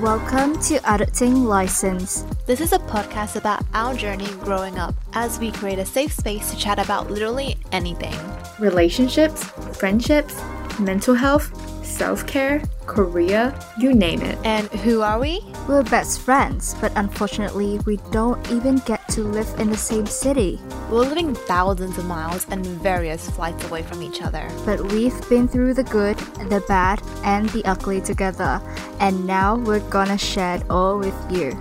Welcome to Adulting License. This is a podcast about our journey growing up as we create a safe space to chat about literally anything. relationships, friendships, mental health, self care, career, you name it. And who are we? We're best friends, but unfortunately, we don't even get to live in the same city. We're living thousands of miles and various flights away from each other. But we've been through the good, the bad, and the ugly together, and now we're gonna share it all with you.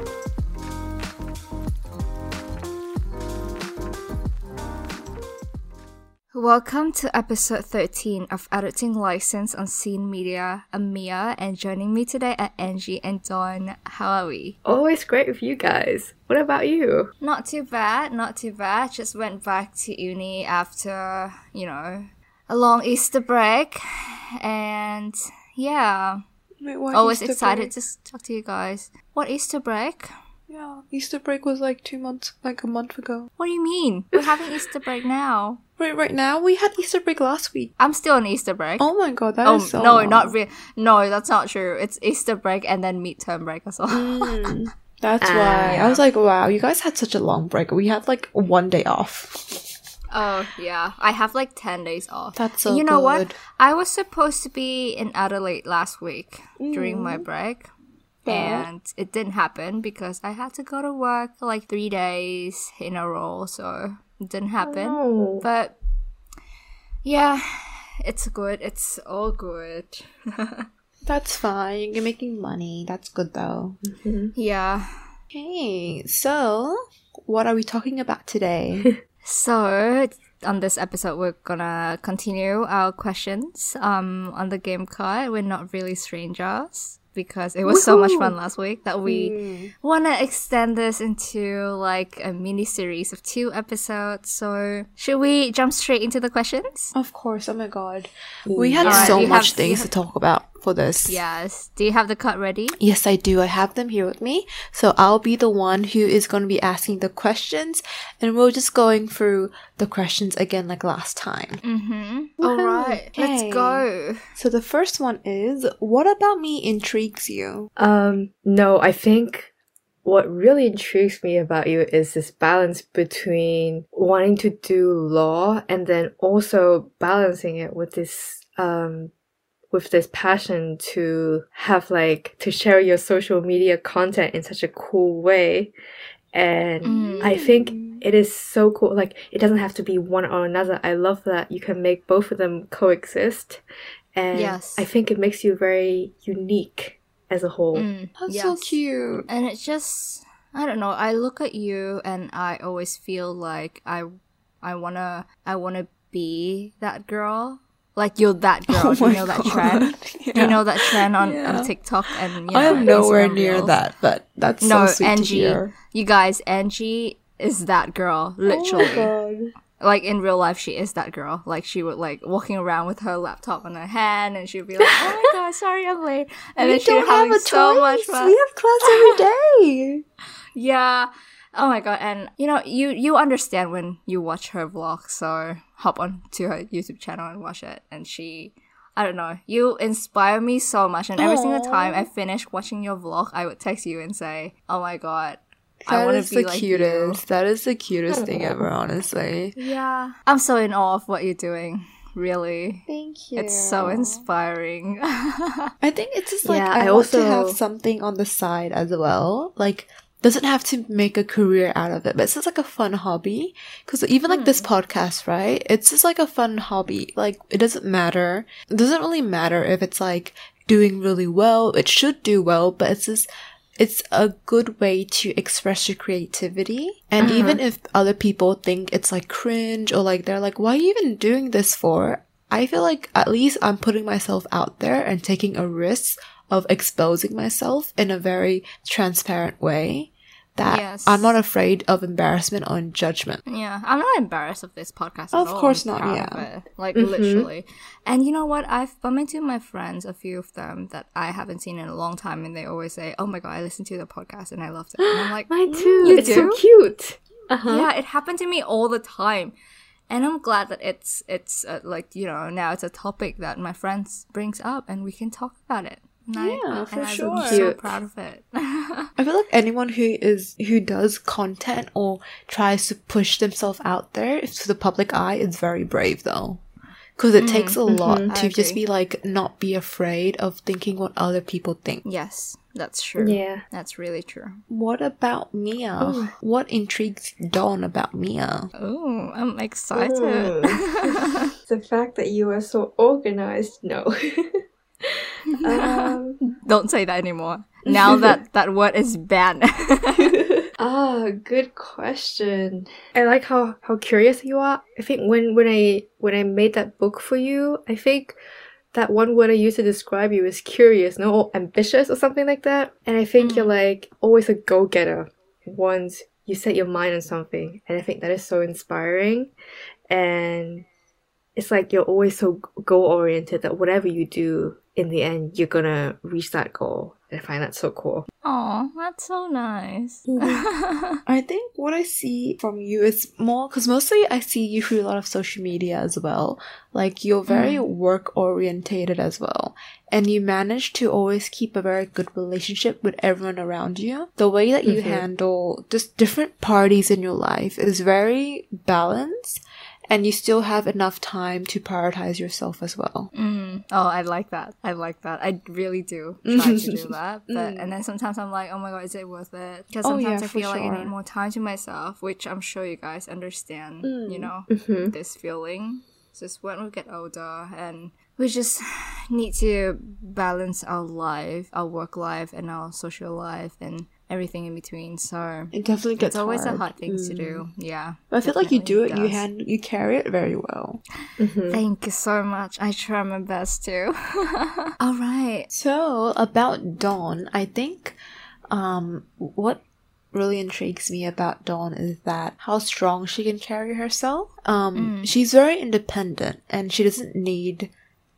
Welcome to episode 13 of Adulting License on Scene Media. I'm Mia, and joining me today are Angie and Dawn. How are we? Always great with you guys. What about you? Not too bad, not too bad. Just went back to uni after, you know, a long Easter break. And yeah, Wait, always Easter excited break? to talk to you guys. What Easter break? Yeah, Easter break was like two months, like a month ago. What do you mean? We're having Easter break now. Wait, right now we had Easter break last week. I'm still on Easter break. Oh my god, that is Oh, so no, long. not real. No, that's not true. It's Easter break and then midterm break as well. Mm, that's Ah. why I was like, wow, you guys had such a long break. We had like one day off. Oh yeah, I have like ten days off. That's so You know what? I was supposed to be in Adelaide last week during my break, But- and it didn't happen because I had to go to work like three days in a row, so it didn't happen. Oh. But yeah, it's good. It's all good. That's fine. You're making money. That's good though. yeah. Okay, so what are we talking about today? So on this episode, we're gonna continue our questions um on the game card. We're not really strangers because it was so much fun last week that we mm. want to extend this into like a mini series of two episodes. So should we jump straight into the questions? of course. Oh my god, we had Alright, so much have- things have- to talk about for this. Yes. Do you have the card ready? Yes, I do. I have them here with me. So I'll be the one who is going to be asking the questions, and we're just going through the questions again like last time. Mm-hmm. All right. Let's go. So the first one is What about me intrigues you? Um, no, I think what really intrigues me about you is this balance between wanting to do law and then also balancing it with this um with this passion to have like to share your social media content in such a cool way. And Mm. I think it is so cool. Like it doesn't have to be one or another. I love that you can make both of them coexist. And Yes. I think it makes you very unique as a whole. Mm, That's so cute. and it's just i don't know i look at you and i always feel like i i wanna i wanna be that girl like you're that oh girl Do you know that trend Do you know that trend on, Yeah. on tiktok and you know, I am nowhere Instagram near Reels? that, but that's no so angie you guys angie is that girl oh literally god. like in real life she is that girl like she would like walking around with her laptop in her hand and she would be like oh my god sorry i'm late and we then she don't would have so much fun We have class every day. Yeah. Oh my god, and you know, you you understand when you watch her vlog, so hop on to her YouTube channel and watch it. And she I don't know, you inspire me so much and every single time I finish watching your vlog, I would text you and say, Oh my god, I wanna be the like cutest. That is the cutest thing ever, honestly. Yeah. I'm so in awe of what you're doing. Really. Thank you. It's so inspiring. I think it's just like Yeah, I, I want to also- have something on the side as well. Like doesn't have to make a career out of it, but it's just like a fun hobby. Because even like this hmm. podcast, right? It's just like a fun hobby. Like it doesn't matter. It doesn't really matter if it's like doing really well. It should do well, but it's just it's a good way to express your creativity. And uh-huh. even if other people think it's like cringe or like they're like, why are you even doing this for? I feel like at least I'm putting myself out there and taking a risk of exposing myself in a very transparent way that Yes. I'm not afraid of embarrassment or judgment. Yeah, I'm not embarrassed of this podcast. Of at all. course I'm not, yeah. Like literally. And you know what? I've bumped into my friends, a few of them that I haven't seen in a long time, and they always say, "Oh my god, I listened to the podcast and I loved it." And I'm like, Mine too. You it's do? so cute. Uh-huh. yeah, it happened to me all the time. And I'm glad that it's it's uh, like you know now it's a topic that my friends brings up and we can talk about it. And I, Yeah, and for I'm sure. so proud of it. I feel like anyone who is who does content or tries to push themselves out there to the public eye is very brave though. Because it mm, takes a mm-hmm. lot I to just be like not be afraid of thinking what other people think. yes, that's true. Yeah. That's really true. What about Mia? What intrigues Dawn about Mia? Oh, I'm excited. the fact that you are so organized, no. um, Don't say that anymore. Now that that word is banned. ah, good question. I like how, how curious you are. I think when, when I when I made that book for you, I think that one word I used to describe you is curious, no, or ambitious or something like that. And I think you're like always a go getter once you set your mind on something. And I think that is so inspiring. And it's like you're always so goal oriented that whatever you do, in the end, you're gonna reach that goal. And I find that so cool. Oh, that's so nice. I think what I see from you is more because mostly I see you through a lot of social media as well. Like you're very mm. work orientated as well. And you manage to always keep a very good relationship with everyone around you. The way that you mm-hmm. handle just different parties in your life is very balanced and you still have enough time to prioritize yourself as well. Mm. Oh, I like that. I like that. I really do try to do that. But and then sometimes I'm like, oh my god, is it worth it? Because Oh, sometimes yeah, I feel like I need more time to myself, which I'm sure you guys understand. You know Mm-hmm. this feeling. It's just when we get older and we just need to balance our life, our work life, and our social life, and everything in between. So It definitely gets it's always hard. a hard thing to do. Yeah. But I feel like you do it, definitely you hand you carry it very well. Thank you so much. I try my best to. All right. So about Dawn, I think um what really intrigues me about Dawn is that how strong she can carry herself. Um she's very independent and she doesn't need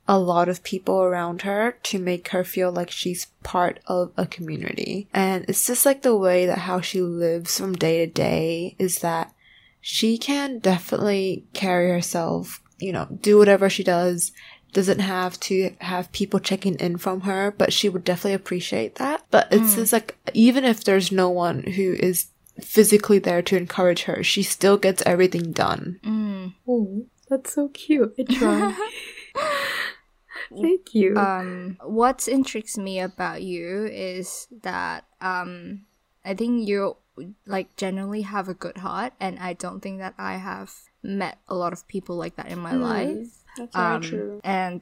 a lot of people around her to make her feel like she's part of a community. And it's just like the way that how she lives from day to day is that she can definitely carry herself, you know, do whatever she does. Doesn't have to have people checking in from her, but she would definitely appreciate that. But it's hmm. just like, even if there's no one who is physically there to encourage her, she still gets everything done. Hmm. Oh, that's so cute. I try. Thank you. um what intrigues me about you is that um i think you like generally have a good heart and i don't think that i have met a lot of people like that in my life That's um, very true. and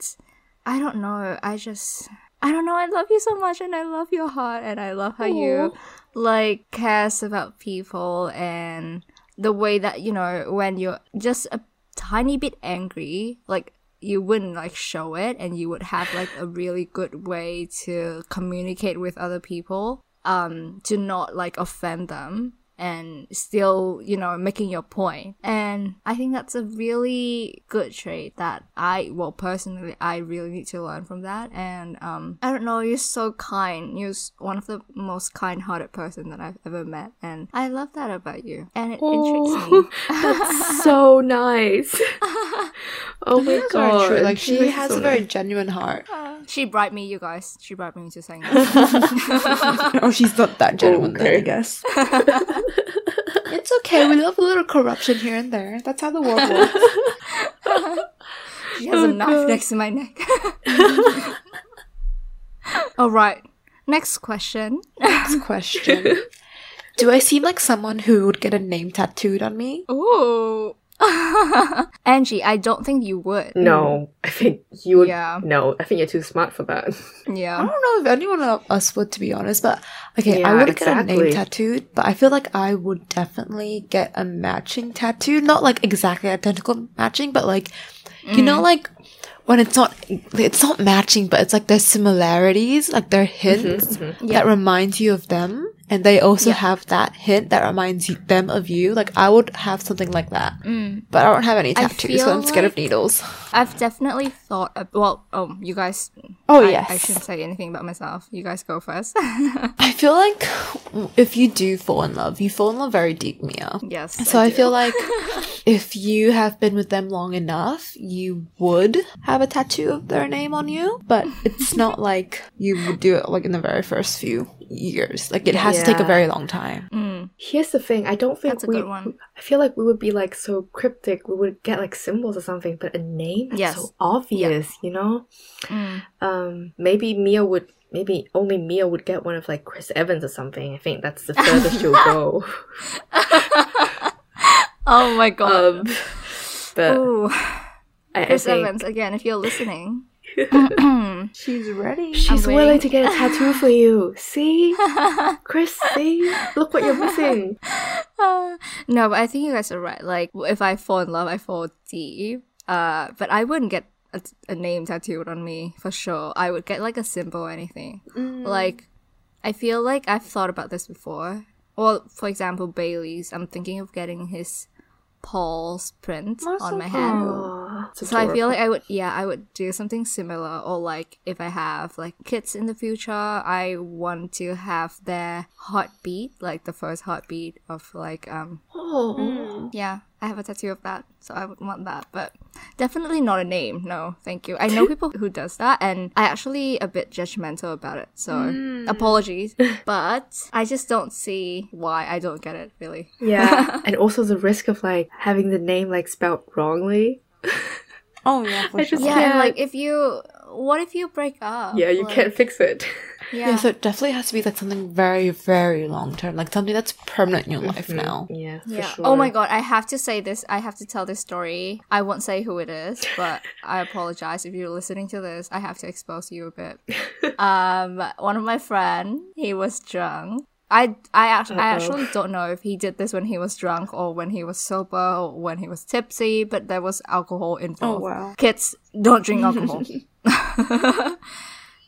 i don't know i just i don't know i love you so much and i love your heart and i love how you like cares about people and the way that you know when you're just a tiny bit angry like you wouldn't like show it and you would have like a really good way to communicate with other people um to not like offend them and still you know making your point. And i think that's a really good trait that i well personally i really need to learn from that. And um i don't know you're so kind. You're one of the most kind-hearted person that i've ever met and i love that about you. And it intrigues me. That's so nice. oh my That's god. true. Like she That's has so a very nice. genuine heart. Ah. she bribed me you guys she bribed me into saying that oh, she's not that genuine, then, I Okay. guess. it's okay. We love a little corruption here and there. That's how the world works. She has a oh, knife next to my neck. All right. Next question. Next question. Do I seem like someone who would get a name tattooed on me? Ooh. Angie, I don't think you would. No, I think you would. Yeah. No, I think you're too smart for that. Yeah. I don't know if anyone of us would, to be honest, but okay, I wouldn't get a name tattooed, but I feel like I would definitely get a matching tattoo. Not like exactly identical matching, but like, you know, mm. like when it's not, it's not matching, but it's like there's similarities, like there are mm-hmm, hints mm-hmm. that reminds you of them. And they also have that hint that reminds you, them of you, like I would have something like that. Mm. But I don't have any tattoos feel I'm scared of needles. I've definitely thought. Of, well, oh, you guys. Oh, I, yes. I shouldn't say anything about myself. You guys go first. I feel like if you do fall in love, you fall in love very deep, Mia. yes. So I, do. feel like if you have been with them long enough, you would have a tattoo of their name on you, but it's not like you would do it like in the very first few years. Like it has to take a very long time. Here's the thing. I don't think That's a we. good one. I feel like we would be like so cryptic. We would get like symbols or something, but a name that's Yes. so obvious, you know. Mm. Um, maybe Mia would. Maybe only Mia would get one of like Chris Evans or something. I think that's the furthest she'll go. Oh my god. Um, but Ooh, I, I think Evans again. If you're listening, She's ready. she's I'm willing waiting. to get a tattoo for you. See, Chris. See, look what you're missing. no, but I think you guys are right. Like, if I fall in love, I fall deep. Uh, but I wouldn't get a, a name tattooed on me for sure. I would get like a symbol or anything. Like, I feel like I've thought about this before. Well, for example, Bailey's. I'm thinking of getting his paws print on my hand. Aw, So I feel like I would, yeah, I would do something similar. Or like if I have like kids in the future, I want to have their heartbeat, like the first heartbeat of like, um, Oh, yeah, I have a tattoo of that, so I would want that. But definitely not a name. No, thank you. I know people who does that, and I actually a bit judgmental about it. So apologies, but I just don't see why I don't get it. Really. yeah, and also the risk of like having the name like spelled wrongly. Oh yeah, for I sure. just- Yeah, can't. and like if you, what if you break up? Yeah, you Like, can't fix it. Yeah. Yeah, so it definitely has to be like something very, very long term, like something that's permanent in your life now. Yeah, for Yeah. sure. Oh my god, I have to say this. I have to tell this story. I won't say who it is, but I apologize if you're listening to this. I have to expose you a bit. um, one of my friend, he was drunk. I I actually I actually don't know if he did this when he was drunk or when he was sober or when he was tipsy, but there was alcohol involved. wow. Kids don't drink alcohol.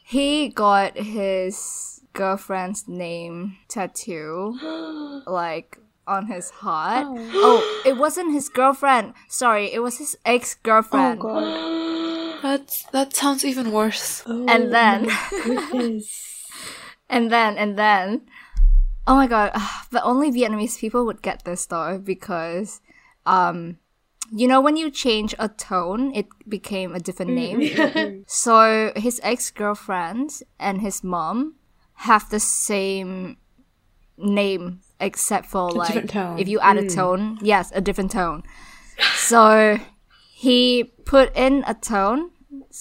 he got his girlfriend's name tattoo like on his heart. Oh. it wasn't his girlfriend. Sorry, it was his ex girlfriend. That's that sounds even worse. and then, Goodness. and then, and then, oh my god! Ah, but only Vietnamese people would get this though because, um, you know when you change a tone, it became a different mm. name. So his ex girlfriend and his mom have the same name except for like different tone. if you add a mm. tone, yes, a different tone. So he put in a tone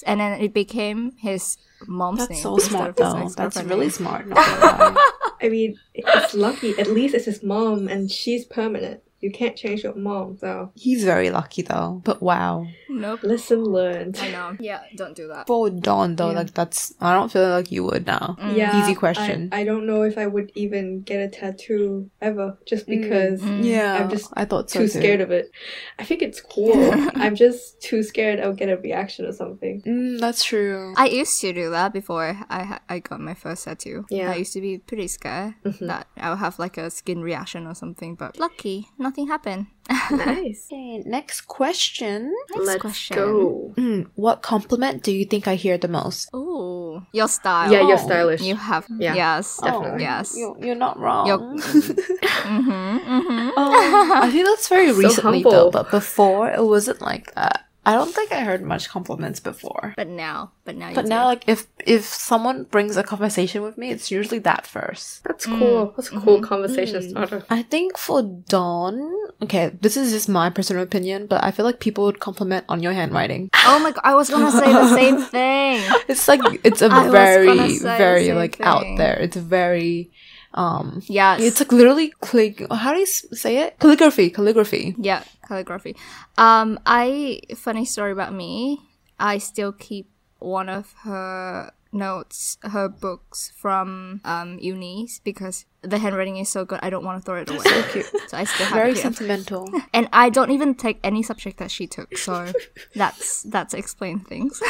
and then it became his mom's That's name. so smart though. That's really name. smart. I mean, it's lucky. At least it's his mom, and she's permanent. You can't change your mom, so He's very lucky though. But wow. Nope. lesson learned. I know. Yeah, don't do that. For Dawn though, like that's I don't feel like you would now. Mm. Yeah, Easy question. I, I don't know if I would even get a tattoo ever, just mm. because mm. yeah. I'm just I thought so too too. scared of it. I think it's cool. I'm just too scared I'll get a reaction or something. Mm, that's true. I used to do that before I I got my first tattoo. Yeah. I used to be pretty scared mm-hmm. that I would have like a skin reaction or something, but lucky, nothing happened. Nice. Okay, next question. Next Let's question. go. Mm, what compliment do you think I hear the most? Ooh, your style. Yeah, you're Oh, stylish. You have Yeah, yes, definitely. yes. You're, you're not wrong. You're- Mhm, mhm. Oh, I think that's very So recently humble. though, but before it wasn't like that. I don't think I heard much compliments before. But now, but now, you But do. now, like, if if someone brings a conversation with me, it's usually that first. That's cool. Mm. That's a cool mm-hmm. conversation mm. starter. I think for Dawn, okay, this is just my personal opinion, but I feel like people would compliment on your handwriting. oh my god, I was gonna say the same thing. It's like it's a I very, very same like out there. It's very, um, Yes, it's like literally click. How do you say it? Calligraphy, calligraphy. Yeah, calligraphy. Um, I funny story about me. I still keep one of her notes her books from um unis because the handwriting is so good. I don't want to throw it away. So cute. So I still have Very it here. sentimental. And I don't even take any subject that she took, so that's that's explain things.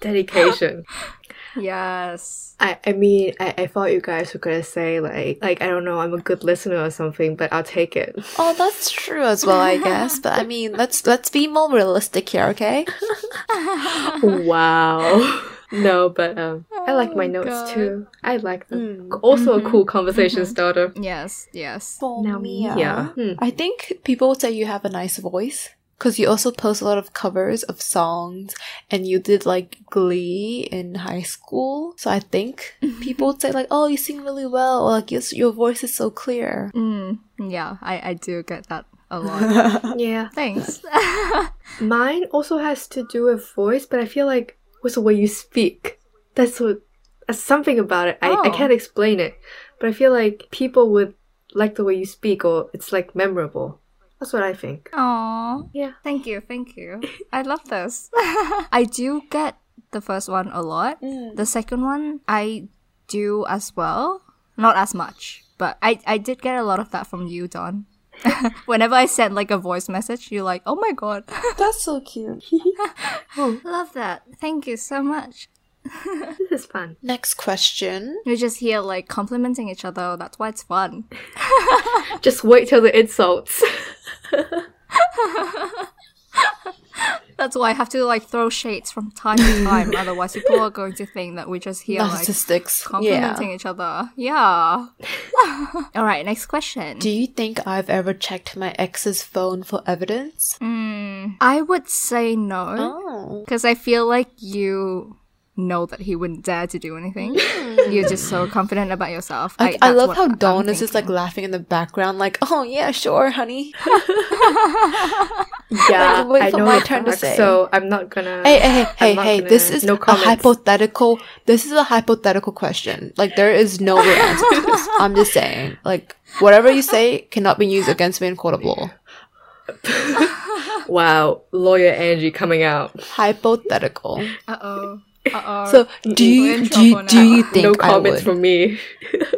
Dedication. yes. I, I mean, I, I thought you guys were gonna say like like I don't know, I'm a good listener or something, but I'll take it. Oh, that's true as well, I guess. But I mean, let's let's be more realistic here, okay? wow. No, but um, I like my Oh, notes God. too. I like them. Also, a cool conversation starter. Yes, yes. For Now, Mia. Hmm. I think people would say you have a nice voice because you also post a lot of covers of songs and you did like Glee in high school. So I think people would say like, "Oh, you sing really well," or like your your voice is so clear. Mm, yeah, I, I do get that a lot. Yeah. Thanks. Mine also has to do with voice, but I feel like with the way you speak. That's what. That's something about it. I, I Oh. can't explain it, but I feel like people would like the way you speak, or it's like memorable. That's what I think. Oh. Yeah. Thank you, thank you. I love this. I do get the first one a lot. Mm. The second one, I do as well. Not as much, but I, I did get a lot of that from you, Dawn. Whenever I send like a voice message, you're like, oh my god. That's so cute. Oh, love that. Thank you so much. This is fun. Next question. We're just here like complimenting each other. That's why it's fun. Just wait till the insults. That's why I have to like throw shades from time to time. Otherwise, people are going to think that we're just here like complimenting yeah. each other. Yeah. All right, next question. Do you think I've ever checked my ex's phone for evidence? Mm, I would say no Oh. because I feel like you know that he wouldn't dare to do anything. You're just so confident about yourself. I, I that's love what how I'm Dawn is just like laughing in the background, like, "Oh yeah, sure, honey." Yeah, wait I for know my the turn to say. So I'm not gonna. Hey, hey, hey, I'm hey, hey! gonna- This is no a hypothetical. This is a hypothetical question. Like, there is no real answer to this. I'm just saying, like, whatever you say cannot be used against me in court of law. Wow, lawyer Angie coming out. Hypothetical. Uh oh. Uh oh. So, do you do you, do you think no I comments would? from me.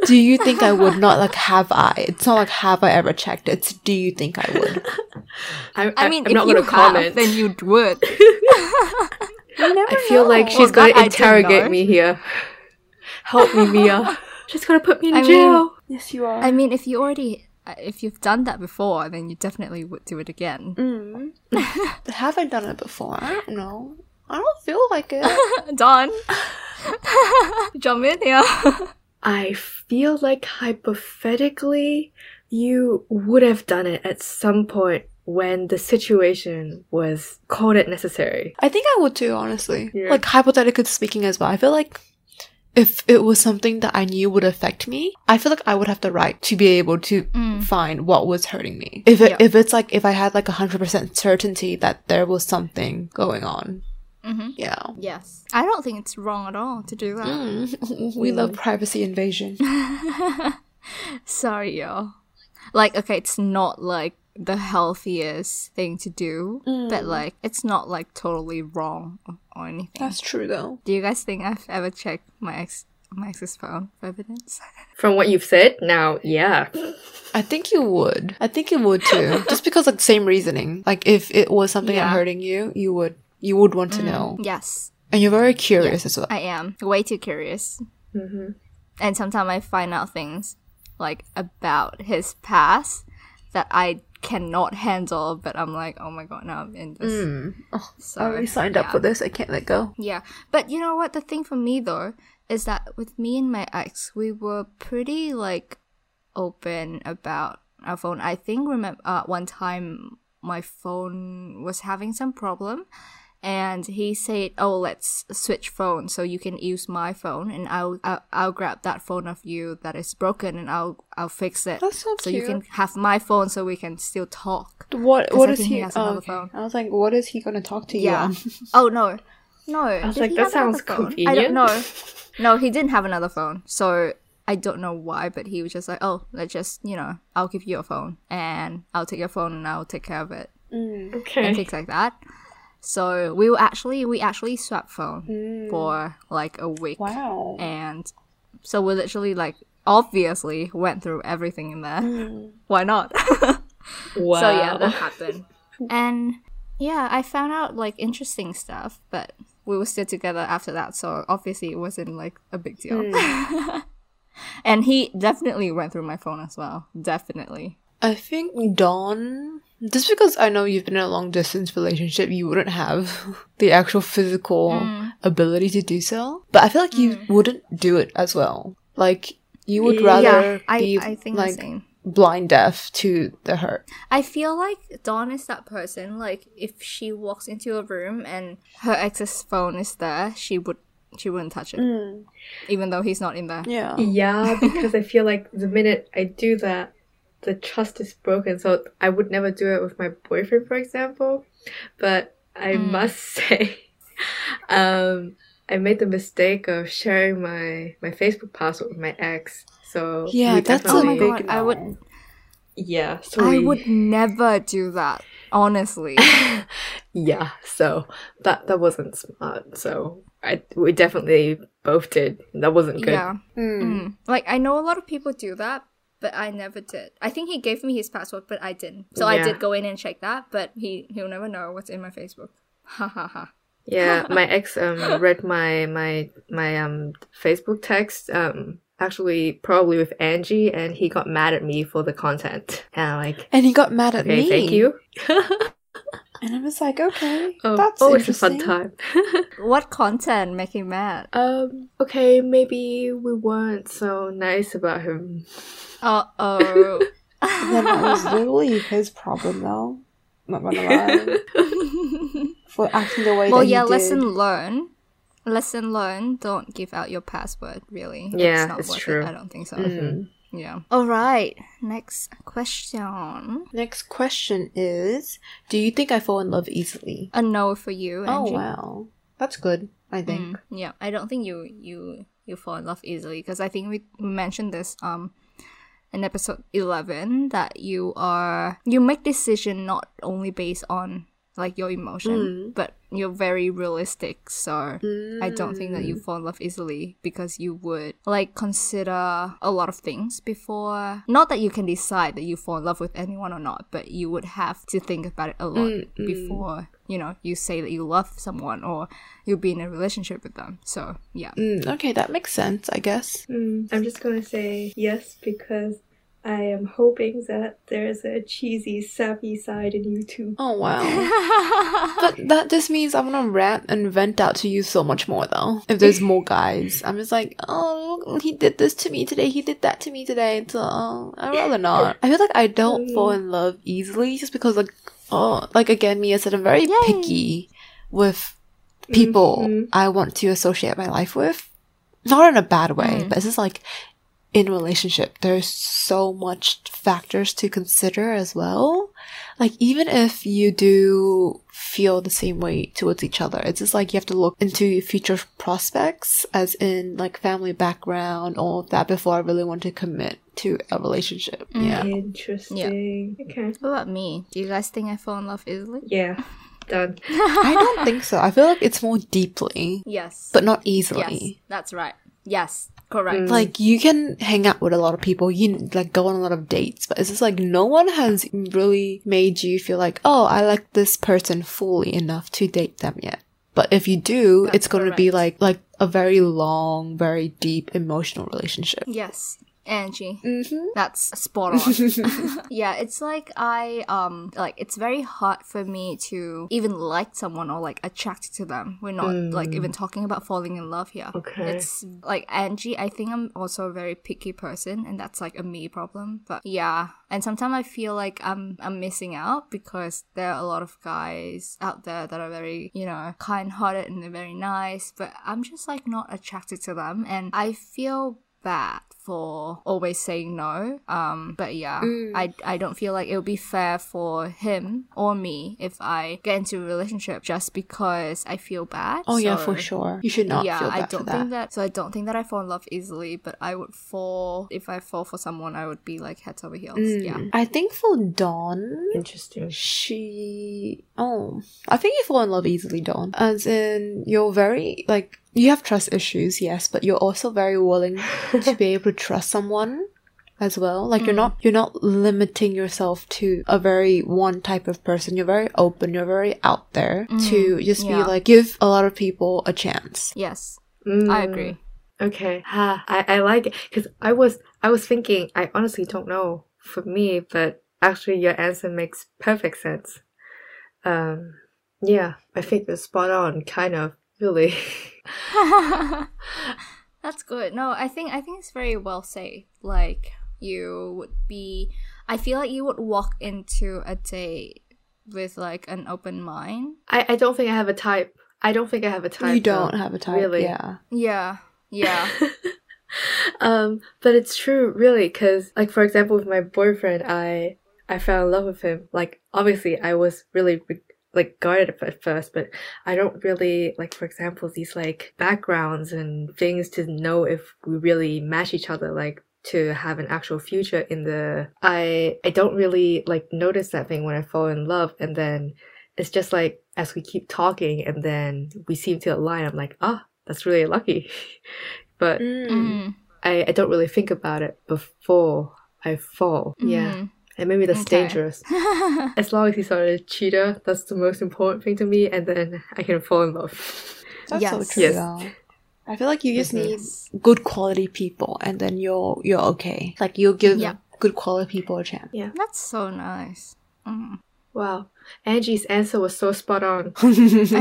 Do you think I would not? Like, have I? It's not like have I ever checked. It's do you think I would? I, I mean, I'm if not you gonna have, comment. then you would. I feel like she's Well, gonna that I didn't interrogate me here. Help me, Mia. she's gonna put me in I mean- jail. yes, you are. I mean, if you already, uh, if you've done that before, then you definitely would do it again. Mm. have I done it before? I don't know. I don't feel like it. Dawn. Jump in here. I feel like hypothetically, you would have done it at some point when the situation was called it necessary. I think I would too, honestly. Yeah. Like hypothetically speaking as well. I feel like if it was something that I knew would affect me, I feel like I would have the right to be able to mm. find what was hurting me. If it, Yeah. if it's like if I had like a hundred percent certainty that there was something going on. Mm-hmm. Yeah. Yes. I don't think it's wrong at all to do that. Mm. we love privacy invasion. Sorry, y'all. Like, okay, it's not like the healthiest thing to do, but like, it's not like totally wrong or, or anything. That's true though. do you guys think I've ever checked my ex my ex's phone for evidence? From what you've said, now, yeah. I think you would. I think you would too. Just because like same reasoning. Like if it was something Yeah. that hurting you, you would you would want to mm, know. yes, And you're very curious as well. I am way too curious, mm-hmm. and sometimes I find out things like about his past that I cannot handle. But I'm like, oh my god, now I'm in this. Mm. Oh, So, I already signed up for this. I can't let go. Yeah, but you know what? The thing for me though is that with me and my ex, we were pretty like open about our phone. I think remember uh, one time my phone was having some problem, and he said, "Oh, let's switch phones so you can use my phone, and I'll I'll, I'll grab that phone of you that is broken, and I'll I'll fix it." That's so so you can have my phone so we can still talk. What 'Cause what I is think he? he has oh, okay. phone. I was like, what is he gonna talk to you Yeah. on? Oh no, no. I was like, that sounds I don't convenient. know. No, he didn't have another phone, so I don't know why. But he was just like, "Oh, let's just you know, I'll give you a phone, and I'll take your phone, and I'll take care of it, mm. and Okay. things like that." So we were actually we actually swapped phone mm. for like a week. Wow. And so we literally like obviously went through everything in there. Mm. Why not? Wow. So yeah, that happened. And yeah, I found out like interesting stuff, but we were still together after that, so obviously it wasn't like a big deal. Mm. and he definitely went through my phone as well. Definitely. I think Dawn, just because I know you've been in a long distance relationship, you wouldn't have the actual physical Mm. ability to do so. But I feel like you wouldn't do it as well. Like you would rather yeah, I, be I think like the same. blind deaf to the hurt. I feel like Dawn is that person. Like if she walks into a room and her ex's phone is there, she would she wouldn't touch it, even though he's not in there. Yeah. Yeah, because I feel like the minute I do that, the trust is broken. So I would never do it with my boyfriend, for example. But I must say, um, I made the mistake of sharing my my Facebook password with my ex. So Yeah, that's a Oh my god, I would yeah. So I we- would never do that. Honestly. yeah. So that that wasn't smart. So I we definitely both did. That wasn't good. Yeah. Mm. Like I know a lot of people do that, but I never did. I think he gave me his password, but I didn't. So I did go in and check that, but he he'll never know what's in my Facebook. Ha ha ha. Yeah, my ex um read my my my um Facebook text um actually probably with Angie and he got mad at me for the content. And I'm like, And he got mad at okay, me. thank you. And I was like, okay, Oh, that's always a fun interesting. time. What content make him mad? um, okay, maybe we weren't so nice about him. Uh oh. then it was literally his problem, though. Not gonna lie. For acting the way well, that he yeah. did. Lesson learned. Lesson learned. Don't give out your password. Really. Yeah, not it's worth true. It. I don't think so. Mm. Yeah. All right. Next question. Next question is Do you think I fall in love easily? A no for you. Oh, Angie. wow. That's good, I think. Mm, yeah, I don't think you you you fall in love easily because I think we we mentioned this um in episode eleven that you are you make decision not only based on like your emotion, but you're very realistic. So I don't think that you fall in love easily because you would like consider a lot of things before. Not that you can decide that you fall in love with anyone or not, but you would have to think about it a lot before you know you say that you love someone or you'll be in a relationship with them. So yeah. Mm, okay, that makes sense, I guess. Mm, I'm just gonna say yes because I am hoping that there's a cheesy, sappy side in you too. Oh, wow. but that just means I'm gonna rant and vent out to you so much more, though. If there's more guys, I'm just like, oh, he did this to me today, he did that to me today, so uh, I'd rather not. I feel like I don't mm. fall in love easily just because, like, oh, like again, Mia said, I'm very picky with people mm-hmm. I want to associate my life with. Not in a bad way, mm. but it's just like in relationship, there's so much factors to consider as well. Like even if you do feel the same way towards each other, it's just like you have to look into future prospects, as in like family background, all of that before I really want to commit to a relationship. Mm. Yeah. Interesting. Yeah. Okay. What about me? Do you guys think I fall in love easily? Yeah. Done. I don't think so. I feel like it's more deeply, Yes. but not yes, easily. that's right. Yes, correct. Mm. Like you can hang out with a lot of people, you like go on a lot of dates, but it's just like no one has really made you feel like, oh, I like this person fully enough to date them yet. But if you do, That's it's going to be like like a very long, very deep emotional relationship. Yes, Angie. Mm-hmm. That's spot on. yeah, it's like I um like it's very hard for me to even like someone or like attracted to them. We're not like even talking about falling in love here. Okay. It's like Angie, I think I'm also a very picky person and that's like a me problem. But yeah. And sometimes I feel like I'm I'm missing out because there are a lot of guys out there that are very, you know, kind hearted and they're very nice, but I'm just like not attracted to them and I feel bad for always saying no. Um, but yeah, Mm. I I don't feel like it would be fair for him or me if I get into a relationship just because I feel bad. Oh yeah, for sure. You should not yeah, feel I don't for think that. that. So I don't think that I fall in love easily, but I would fall if I fall for someone. I would be like heads over heels. Yeah. Mm. I think for Dawn, Interesting. she oh i think you fall in love easily dawn as in you're very like you have trust issues yes but you're also very willing to be able to trust someone as well like you're not you're not limiting yourself to a very one type of person you're very open you're very out there to just be like give a lot of people a chance Yes, Mm. I agree. Okay. Ha, I, I like it because I was I was thinking I honestly don't know for me, but actually your answer makes perfect sense. Um, yeah, I think you're spot on. Kind of, really. That's good. No, I think I think it's very well said. Like you would be I feel like you would walk into a date with like an open mind. I I don't think I have a type. I don't think I have a type. you don't though. have a type really. yeah Yeah. Yeah. um, but it's true, really, because like for example, with my boyfriend, I I fell in love with him. Like obviously, I was really like guarded at first, but I don't really like, for example, these like backgrounds and things to know if we really match each other. Like to have an actual future in the I I don't really like notice that thing when I fall in love, and then it's just like as we keep talking, and then we seem to align. I'm like, ah, that's really lucky. but Mm. I, I don't really think about it before I fall. Yeah. And maybe that's Okay. dangerous. as long as he's not a cheater, that's the most important thing to me, and then I can fall in love. that's so true Yes. though. I feel like you just Mhm. need good quality people and then you're you're okay. Like you'll give Yeah. good quality people a chance. Yeah, that's so nice. Mm. Wow. Angie's answer was so spot on. I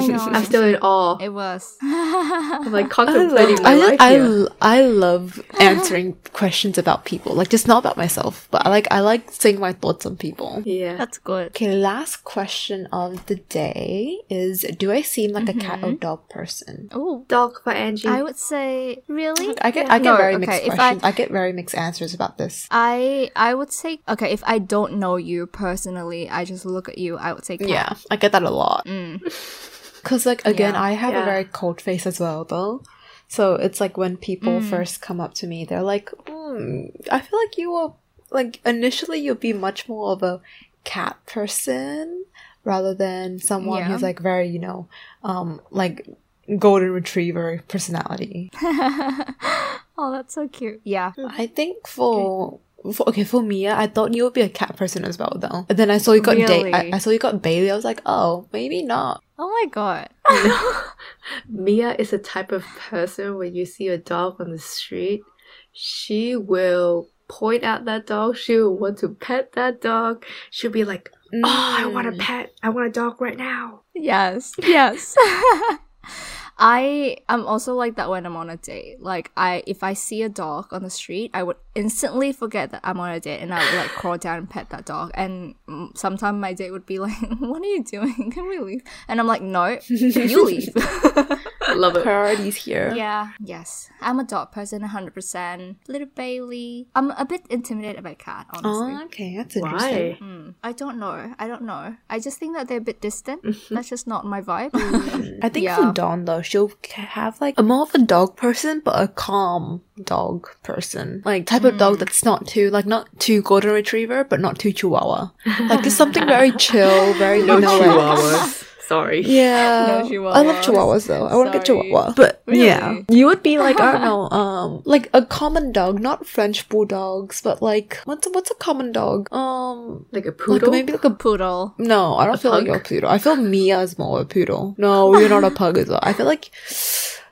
know. I'm still in awe. It was. I'm like I contemplating love, my I, life I, here. I love answering questions about people. Like just not about myself, but I like I like saying my thoughts on people. Yeah. That's good. Okay, last question of the day is do I seem like a cat Mm-hmm. or dog person? Oh, Dog for Angie. I would say really. I get I get No, very okay, mixed if I- I, get very mixed answers about this. I I would say okay. If I don't know you personally, I just look at you. I would say cat. Yeah, I get that a lot. Mm. Cause like again, Yeah. I have Yeah. a very cold face as well, though. So it's like when people Mm. first come up to me, they're like, mm, "I feel like you will, like initially you'll be much more of a cat person rather than someone Yeah. who's like very you know, um, like golden retriever personality." oh, that's so cute. Yeah. I think for. For, okay, for Mia, I thought you would be a cat person as well, though. And then I saw you got Da- I, I saw you got Bailey. I was like, oh, maybe not. Oh my god. Mia is a type of person when you see a dog on the street, she will point at that dog. She will want to pet that dog. She'll be like, "Oh, I want a Mm. pet. I want a dog right now." Yes. Yes. I am also like that when I'm on a date. Like I if I see a dog on the street, I would instantly forget that I'm on a date and I would like crawl down and pet that dog. And sometimes my date would be like, "What are you doing? Can we leave?" And I'm like, "No, you leave." Love it. Priorities here. yeah. Yes. I'm a dog person 100%. Little Bailey. I'm a bit intimidated by cat, honestly. Oh, okay, that's interesting. Why? Hmm. I don't know. I don't know. I just think that they're a bit distant. That's just not my vibe. I think Yeah. for Dawn though, she'll have like a more of a dog person, but a calm dog person, like type of dog that's not too like not too golden retriever, but not too chihuahua. Like just something very chill, very No you chihuahuas. Sorry. Yeah, No I love chihuahuas. chihuahuas though. I want to get Sorry. chihuahua, but yeah, you would be like I don't know, um, like a common dog, not French bulldogs, but like what's a, what's a common dog? Um, Like a poodle. like poodle. maybe like a Poodle. No, I don't A feel like pug? you're a poodle. I feel Mia is more a poodle. No, you're not a pug as well. I feel like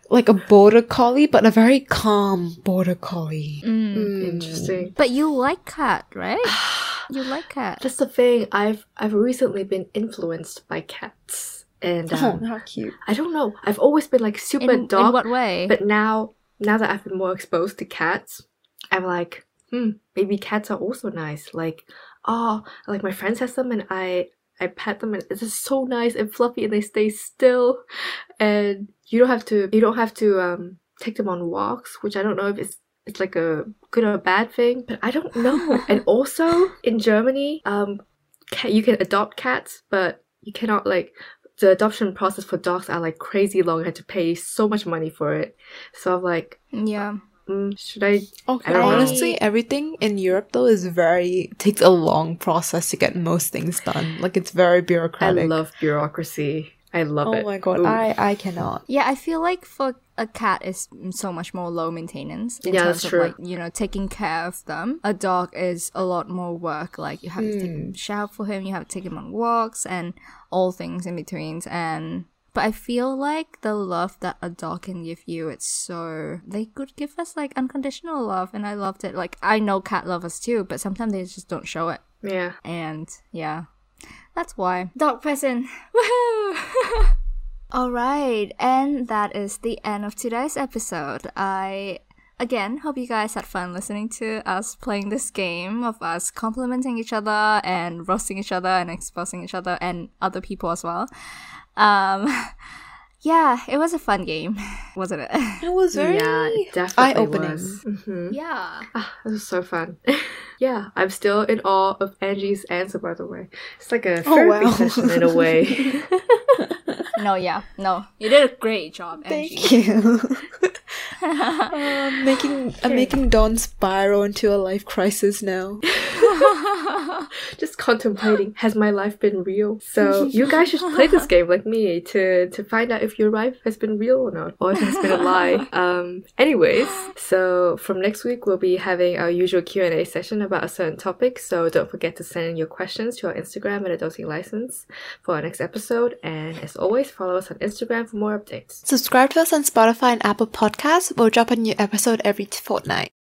like a border collie, but a very calm border collie. Mm. Interesting. But you like cat, right? you like cats. That's the thing. I've I've recently been influenced by cats, and Oh, um, how cute. I don't know. I've always been like super In, dog in what way? But now, now that I've been more exposed to cats, I'm like, hmm, maybe cats are also nice. Like, oh, like my friends has them, and I I pet them, and it's just so nice and fluffy, and they stay still, and you don't have to you don't have to um take them on walks, which I don't know if it's it's like a good or bad thing, but I don't know. and also in Germany, um, cat, you can adopt cats, but you cannot like the adoption process for dogs are like crazy long. I had to pay so much money for it. So I'm like, Yeah. mm, should I? Okay. I don't know. Honestly, everything in Europe though is very takes a long process to get most things done. Like it's very bureaucratic. I love bureaucracy. I love Oh it. my god, Ooh. I I cannot. Yeah, I feel like for a cat is so much more low maintenance in Yeah, terms that's of true. like you know taking care of them. A dog is a lot more work. Like you have to take Hmm. him shower for him, you have to take him on walks, and all things in between. And but I feel like the love that a dog can give you, it's so they could give us like unconditional love, and I loved it. Like I know cat lovers too, but sometimes they just don't show it. Yeah. And yeah, that's why. Dog person. Woohoo! All right, and that is the end of today's episode. I again hope you guys had fun listening to us playing this game of us complimenting each other and roasting each other and exposing each other and other people as well. Um, yeah, it was a fun game, wasn't it? It was very yeah, it definitely eye-opening. Mhm. yeah. Ah, this was so fun. yeah, I'm still in awe of Angie's answer. By the way, it's like a Oh, therapy wow. session in a way. No, yeah, no, you did a great job, Angie. Thank you. I'm making I'm making Dawn spiral into a life crisis now. Just contemplating, has my life been real? So you guys should play this game like me to to find out if your life has been real or not, or if it has been a lie. Um. Anyways, so from next week we'll be having our usual Q and A session about a certain topic. So don't forget to send in your questions to our Instagram at Adulting License for our next episode. And as always, follow us on Instagram for more updates. Subscribe to us on Spotify and Apple Podcasts. We'll drop a new episode every fortnight.